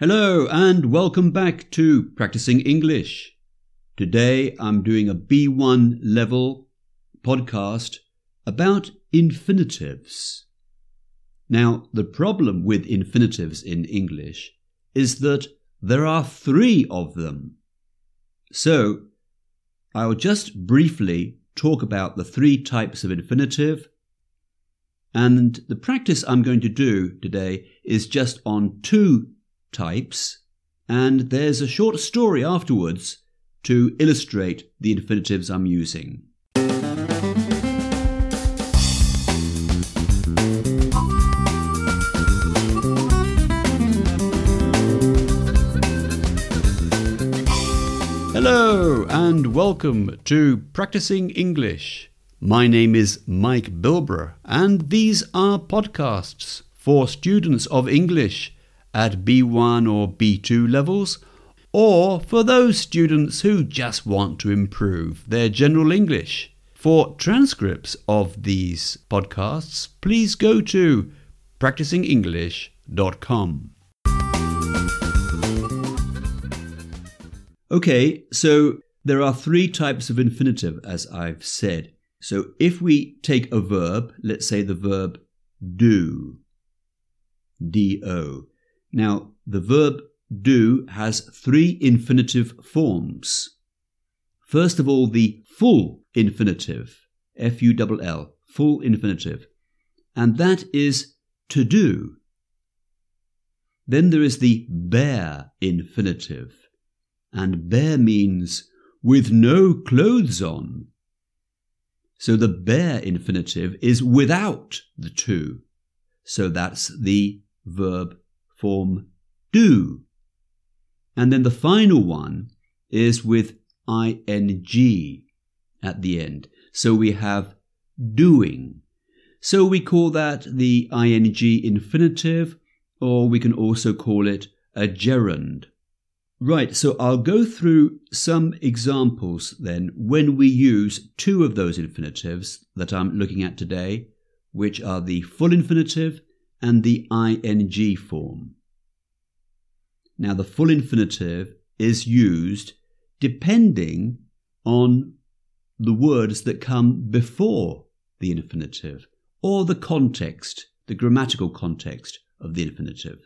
Hello and welcome back to Practising English. Today I'm doing a B1 level podcast about infinitives. Now, the problem with infinitives in English is that there are three of them. So, I'll just briefly talk about the three types of infinitive. And the practice I'm going to do today is just on two types. And there's a short story afterwards to illustrate the infinitives I'm using. Hello and welcome to Practising English. My name is Mike Bilbrough and these are podcasts for students of English at B1 or B2 levels or for those students who just want to improve their general English. For transcripts of these podcasts, please go to practisingenglish.com. Okay, so there are three types of infinitive, as I've said. So if we take a verb, let's say the verb do, do. Now, the verb do has three infinitive forms. First of all, the full infinitive, F U L L, full infinitive, and that is to do. Then there is the bare infinitive, and bare means with no clothes on. So the bare infinitive is without the to. So that's the verb form do. And then the final one is with ing at the end. So we have doing. So we call that the ing infinitive, or we can also call it a gerund. Right, so I'll go through some examples then when we use two of those infinitives that I'm looking at today, which are the full infinitive and the ing form. Now, the full infinitive is used depending on the words that come before the infinitive or the context, the grammatical context of the infinitive.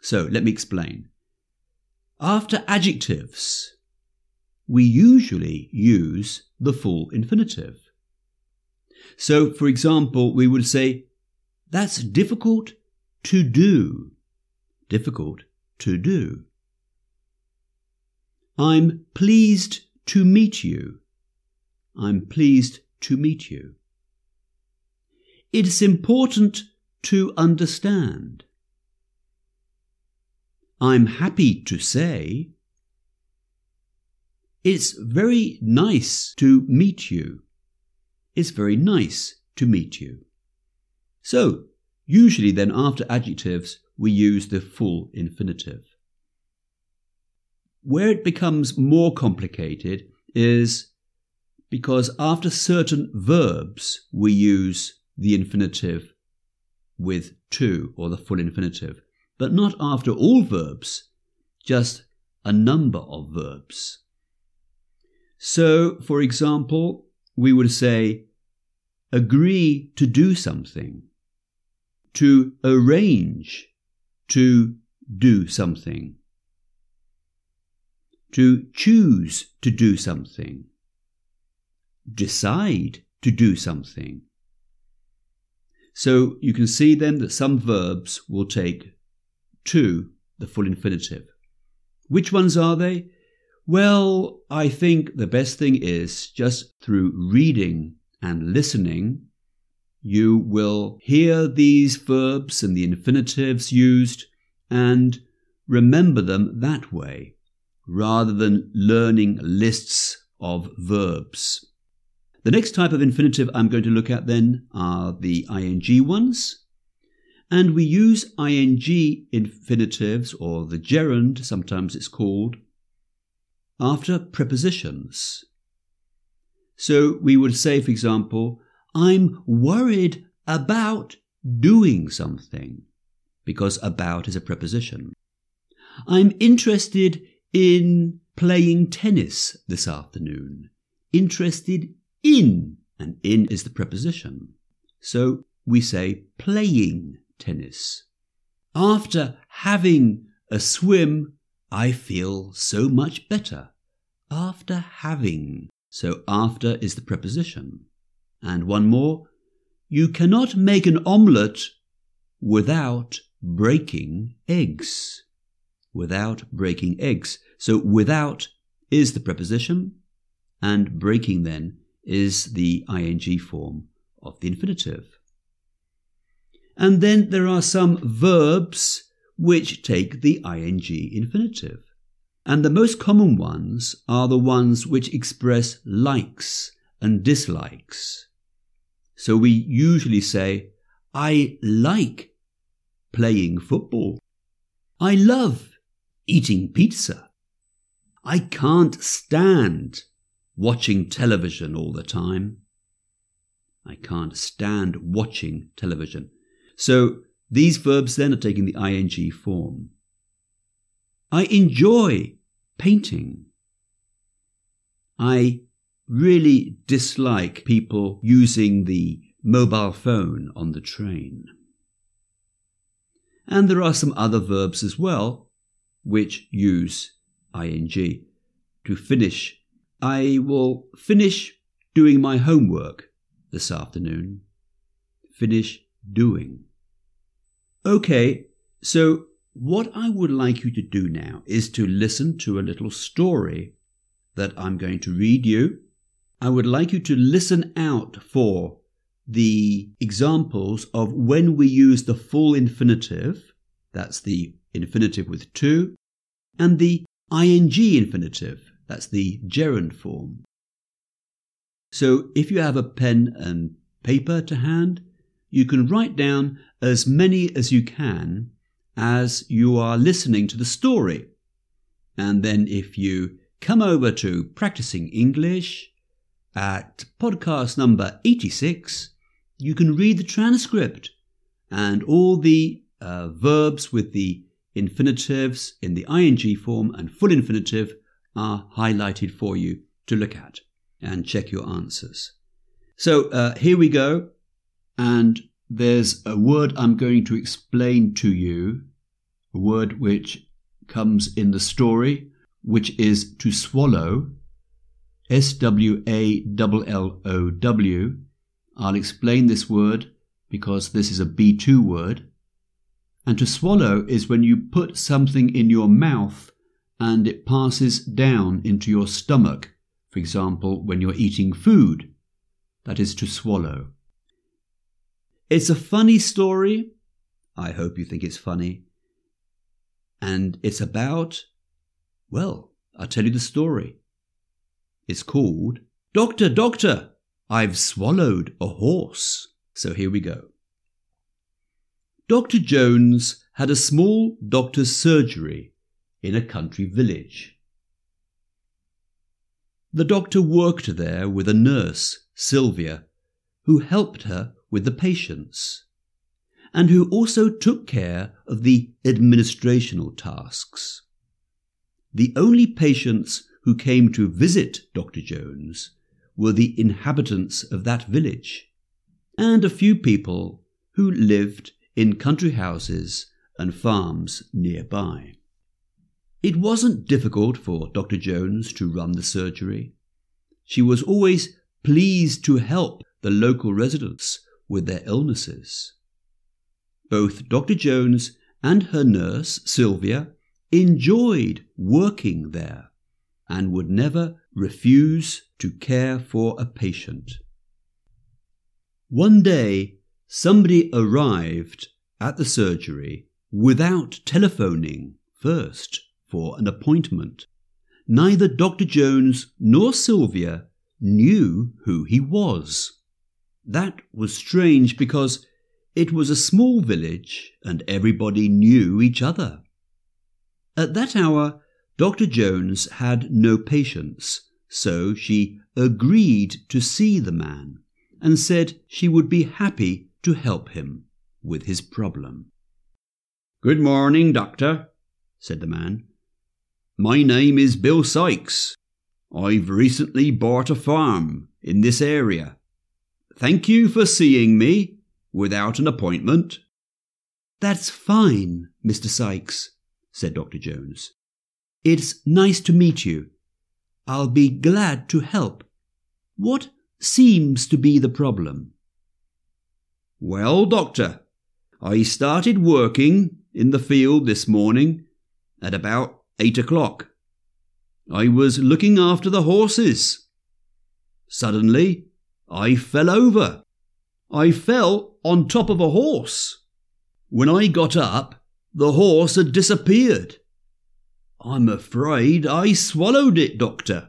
So, let me explain. After adjectives, we usually use the full infinitive. So, for example, we would say, that's difficult to do. Difficult to do. I'm pleased to meet you. I'm pleased to meet you. It's important to understand. I'm happy to say, It's very nice to meet you. It's very nice to meet you. So, usually then after adjectives, we use the full infinitive. Where it becomes more complicated is because after certain verbs, we use the infinitive with to or the full infinitive but not after all verbs, just a number of verbs. So, for example, we would say, agree to do something, to arrange to do something, to choose to do something, decide to do something. So you can see then that some verbs will take to the full infinitive. Which ones are they? Well, I think the best thing is just through reading and listening, you will hear these verbs and the infinitives used and remember them that way, rather than learning lists of verbs. The next type of infinitive I'm going to look at then are the ing ones. And we use ing infinitives, or the gerund, sometimes it's called, after prepositions. So we would say, for example, I'm worried about doing something, because about is a preposition. I'm interested in playing tennis this afternoon. Interested in, and in is the preposition. So we say playing tennis. After having a swim, I feel so much better. After having. So after is the preposition. And one more. You cannot make an omelette without breaking eggs. Without breaking eggs. So without is the preposition, and breaking then is the ing form of the infinitive. And then there are some verbs which take the ing infinitive. And the most common ones are the ones which express likes and dislikes. So we usually say, I like playing football. I love eating pizza. I can't stand watching television all the time. I can't stand watching television. So these verbs then are taking the ing form. I enjoy painting. I really dislike people using the mobile phone on the train. And there are some other verbs as well which use ing to finish. I will finish doing my homework this afternoon. Finish doing. Okay, so what I would like you to do now is to listen to a little story that I'm going to read you. I would like you to listen out for the examples of when we use the full infinitive, that's the infinitive with to, and the ing infinitive, that's the gerund form. So if you have a pen and paper to hand, you can write down as many as you can as you are listening to the story. And then if you come over to Practising English at podcast number 86, you can read the transcript and all the uh, verbs with the infinitives in the ing form and full infinitive are highlighted for you to look at and check your answers. So uh, here we go. And there's a word I'm going to explain to you, a word which comes in the story, which is to swallow, S W A L L O W. I'll explain this word because this is a B2 word. And to swallow is when you put something in your mouth and it passes down into your stomach. For example, when you're eating food, that is to swallow. It's a funny story. I hope you think it's funny. And it's about, well, I'll tell you the story. It's called Doctor, Doctor, I've swallowed a horse. So here we go. Dr. Jones had a small doctor's surgery in a country village. The doctor worked there with a nurse, Sylvia, who helped her with the patients, and who also took care of the administrational tasks. The only patients who came to visit Dr. Jones were the inhabitants of that village, and a few people who lived in country houses and farms nearby. It wasn't difficult for Dr. Jones to run the surgery. She was always pleased to help the local residents with their illnesses. Both Dr. Jones and her nurse, Sylvia, enjoyed working there and would never refuse to care for a patient. One day, somebody arrived at the surgery without telephoning first for an appointment. Neither Dr. Jones nor Sylvia knew who he was. That was strange because it was a small village and everybody knew each other. At that hour, Dr. Jones had no patience, so she agreed to see the man and said she would be happy to help him with his problem. Good morning, Doctor. said the man. My name is Bill Sykes. I've recently bought a farm in this area. Thank you for seeing me without an appointment. That's fine, Mr. Sykes, said Dr. Jones. It's nice to meet you. I'll be glad to help. What seems to be the problem? Well, Doctor, I started working in the field this morning at about eight o'clock. I was looking after the horses. Suddenly, I fell over. I fell on top of a horse. When I got up, the horse had disappeared. I'm afraid I swallowed it, Doctor.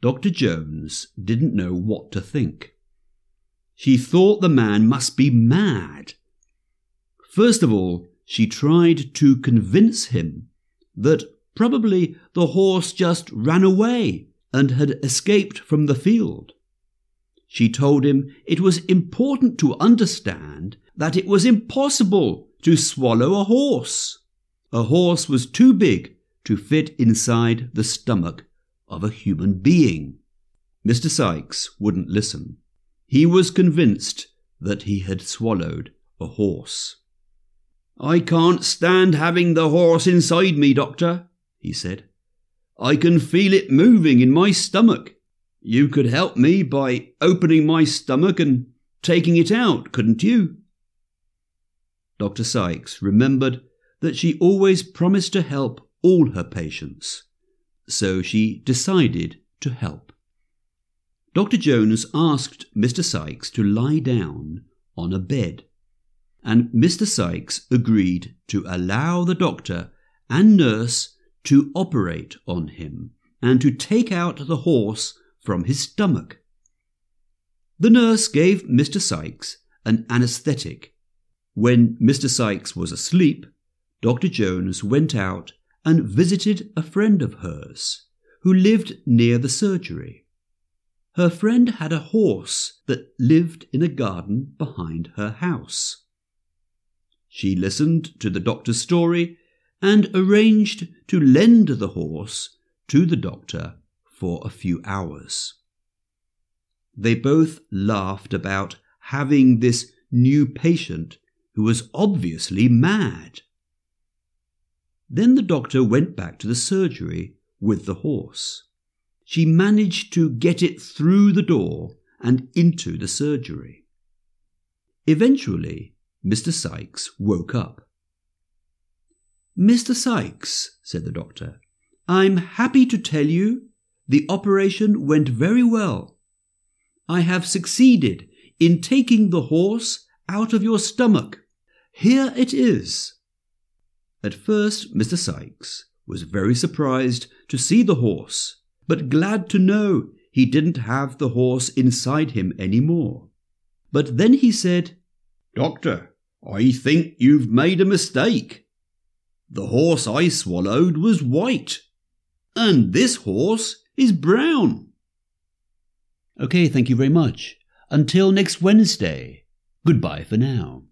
Dr. Jones didn't know what to think. She thought the man must be mad. First of all, she tried to convince him that probably the horse just ran away and had escaped from the field. She told him it was important to understand that it was impossible to swallow a horse. A horse was too big to fit inside the stomach of a human being. Mr. Sykes wouldn't listen. He was convinced that he had swallowed a horse. I can't stand having the horse inside me, Doctor, he said. I can feel it moving in my stomach. You could help me by opening my stomach and taking it out, couldn't you? Dr. Sykes remembered that she always promised to help all her patients so she decided to help. Dr. Jones asked Mr. Sykes to lie down on a bed, and Mr. Sykes agreed to allow the doctor and nurse to operate on him and to take out the horse from his stomach. The nurse gave Mr. Sykes an anaesthetic. When Mr. Sykes was asleep, Dr. Jones went out and visited a friend of hers who lived near the surgery. Her friend had a horse that lived in a garden behind her house. She listened to the doctor's story and arranged to lend the horse to the doctor for a few hours. They both laughed about having this new patient who was obviously mad. Then the doctor went back to the surgery with the horse. She managed to get it through the door and into the surgery. Eventually, Mr. Sykes woke up. Mr. Sykes, said the doctor, I'm happy to tell you the operation went very well. I have succeeded in taking the horse out of your stomach. Here it is. At first, Mr. Sykes was very surprised to see the horse, but glad to know he didn't have the horse inside him any more. But then he said, Doctor, I think you've made a mistake. The horse I swallowed was white, and this horse is brown. Okay, thank you very much. Until next Wednesday, goodbye for now.